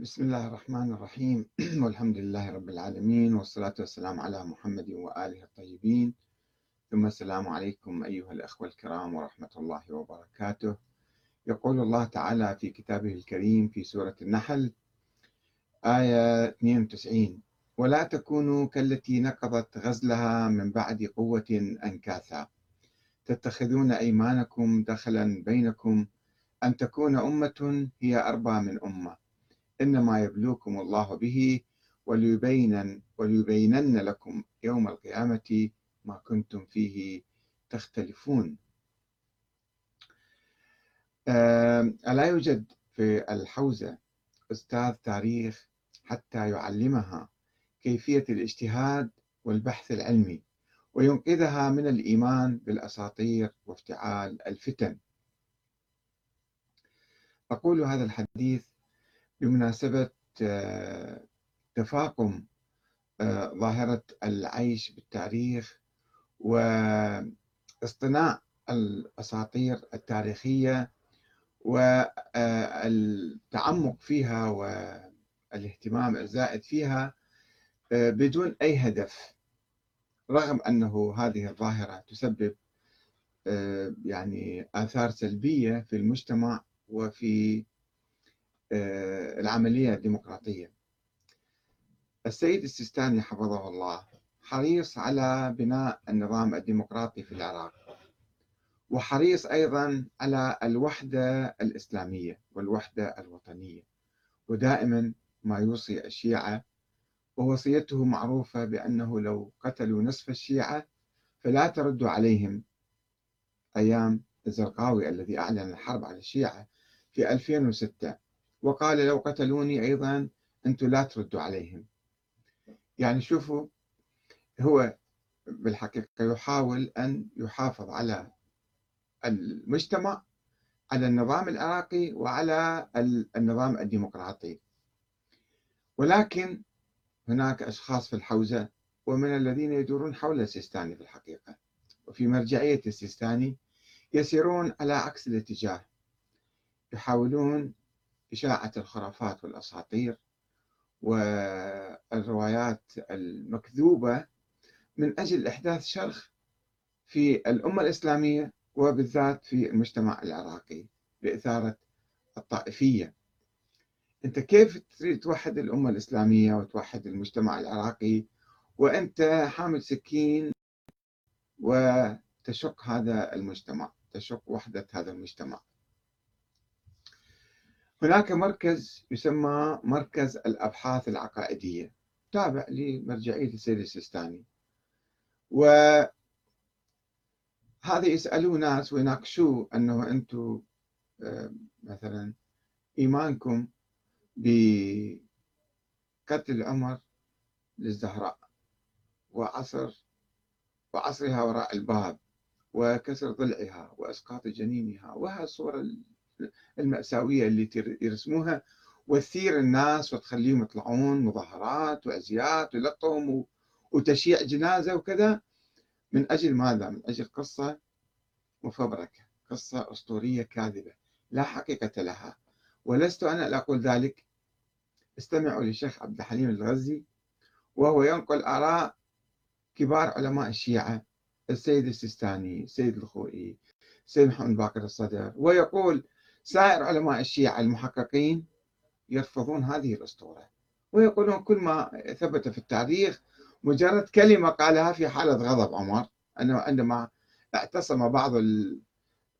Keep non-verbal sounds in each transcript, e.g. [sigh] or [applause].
بسم الله الرحمن الرحيم. [clears throat] والحمد لله رب العالمين والصلاة والسلام على محمد وآله الطيبين. ثم السلام عليكم أيها الأخوة الكرام ورحمة الله وبركاته. يقول الله تعالى في كتابه الكريم في سورة النحل آية 92 ولا تكونوا كالتي نقضت غزلها من بعد قوة أنكاثا. تتخذون أيمانكم دخلا بينكم أن تكون أمة هي أربى من أمة. إنما يبلوكم الله به وليبينن وليبينن لكم يوم القيامة ما كنتم فيه تختلفون. ألا يوجد في الحوزة أستاذ تاريخ حتى يعلمها كيفية الاجتهاد والبحث العلمي وينقذها من الإيمان بالأساطير وافتعال الفتن. أقول هذا الحديث بمناسبة آه، تفاقم آه، ظاهرة العيش بالتاريخ واصطناع الأساطير التاريخية والتعمق فيها والاهتمام الزائد فيها آه، بدون أي هدف رغم أنه هذه الظاهرة تسبب يعني آثار سلبية في المجتمع وفي آه، العملية الديمقراطية. السيد السيستاني حفظه الله حريص على بناء النظام الديمقراطي في العراق وحريص أيضا على الوحدة الإسلامية والوحدة الوطنية ودائما ما يوصي الشيعة ووصيته معروفة بأنه لو قتلوا نصف الشيعة فلا تردوا عليهم أيام الزرقاوي الذي أعلن الحرب على الشيعة في 2006 وقال لو قتلوني أيضا أنتم لا تردوا عليهم. يعني شوفوا هو بالحقيقة يحاول أن يحافظ على المجتمع على النظام العراقي وعلى النظام الديمقراطي. ولكن هناك أشخاص في الحوزة ومن الذين يدورون حول السيستاني في الحقيقة. وفي مرجعية السيستاني يسيرون على عكس الاتجاه. يحاولون إشاعة الخرافات والأساطير والروايات المكذوبة من أجل إحداث شرخ في الأمة الإسلامية وبالذات في المجتمع العراقي بإثارة الطائفية. أنت كيف تريد توحد الأمة الإسلامية وتوحد المجتمع العراقي؟ وأنت حامل سكين وتشق هذا المجتمع تشق وحدة هذا المجتمع. هناك مركز يسمى مركز الأبحاث العقائدية. تابع لمرجعية السيد السيستاني. وهذا يسألوه ناس ويناقشوه أنه أنتم آه، مثلا إيمانكم بقتل عمر للزهراء وعصر وعصرها وراء الباب وكسر ضلعها وأسقاط جنينها وهذه الصورة المأساوية اللي يرسموها. وتثير الناس وتخليهم يطلعون مظاهرات وأزيات ويلطهم وتشييع جنازة وكذا. من أجل ماذا؟ من أجل قصة مفبركة قصة أسطورية كاذبة لا حقيقة لها. ولست أنا لا أقول ذلك. استمعوا للشيخ عبد الحليم الغزي وهو ينقل آراء كبار علماء الشيعة السيد السيستاني السيد الخوئي السيد محمد باقر الصدر ويقول سائر علماء الشيعة المحققين يرفضون هذه الأسطورة. ويقولون كل ما ثبت في التاريخ مجرد كلمة قالها في حالة غضب عمر. أنه عندما اعتصم بعض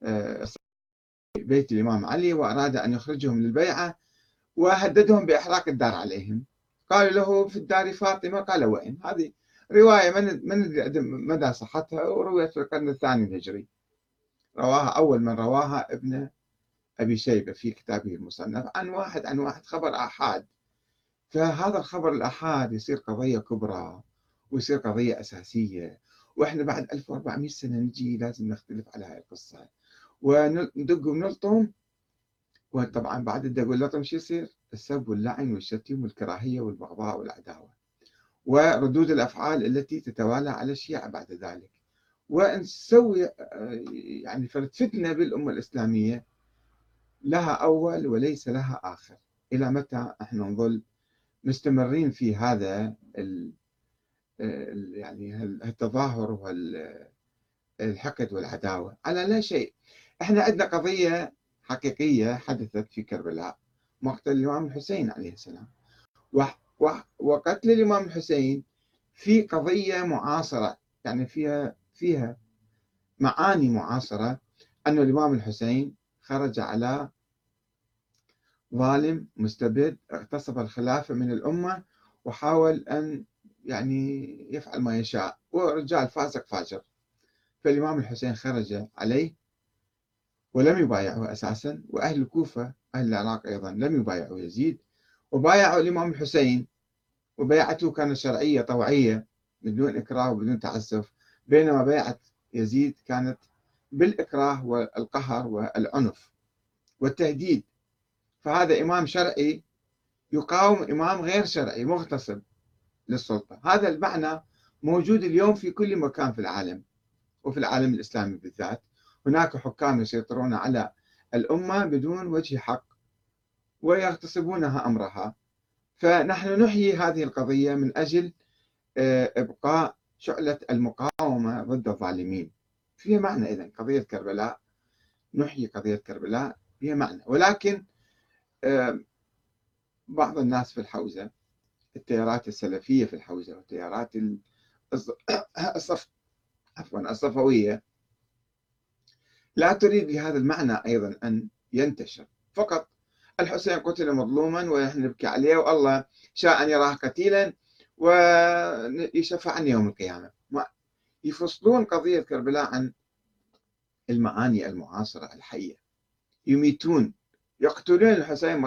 آه، بيت الإمام علي وأراد أن يخرجهم للبيعة وهددهم بإحراق الدار عليهم. قالوا له في الدار فاطمة قال وين؟ هذه رواية من من مدى صحتها؟ ورويت في القرن الثاني الهجري. رواها أول من رواها ابن أبي شيبة في كتابه المصنف عن واحد عن واحد خبر آحاد. فهذا الخبر الآحاد يصير قضية كبرى ويصير قضية أساسية. وإحنا بعد 1400 سنة نجي لازم نختلف على هاي القصة. وندق ونلطم. وطبعا بعد الدق واللطم شو يصير؟ السب واللعن والشتيم والكراهية والبغضاء والعداوة. وردود الأفعال التي تتوالى على الشيعة بعد ذلك. ونسوي يعني فتنة بالأمة الإسلامية لها أول وليس لها آخر. إلى متى إحنا نظل مستمرين في هذا ال يعني التظاهر والحقد والعداوة؟ على لا شيء. إحنا عندنا قضية حقيقية حدثت في كربلاء. مقتل الإمام الحسين عليه السلام. وقتل الإمام الحسين في قضية معاصرة. يعني فيها فيها معاني معاصرة أن الإمام الحسين خرج على ظالم مستبد اغتصب الخلافة من الأمة وحاول أن يعني يفعل ما يشاء. ورجال فاسق فاجر. فالإمام الحسين خرج عليه ولم يبايعه أساسا وأهل الكوفة أهل العراق أيضا لم يبايعوا يزيد. وبايعوا الإمام الحسين وبيعته كانت شرعية طوعية بدون إكراه وبدون تعسف بينما بيعة يزيد كانت بالإكراه والقهر والعنف والتهديد. فهذا إمام شرعي يقاوم إمام غير شرعي مغتصب للسلطة. هذا المعنى موجود اليوم في كل مكان في العالم وفي العالم الإسلامي بالذات. هناك حكام يسيطرون على الأمة بدون وجه حق ويغتصبونها أمرها. فنحن نحيي هذه القضية من أجل آه، إبقاء شعلة المقاومة ضد الظالمين. فيها معنى إذن قضية كربلاء نحيي قضية كربلاء فيها معنى. ولكن بعض الناس في الحوزة التيارات السلفية في الحوزة والتيارات [coughs] الصف عفوا الصفوية لا تريد لهذا المعنى أيضا أن ينتشر. فقط الحسين قتل مظلوما ونحن نبكي عليه والله شاء أن يراه قتيلا ويشفع عن يوم القيامة. يفصلون قضية كربلاء عن المعاني المعاصرة الحية. يميتون يقتلون الحسين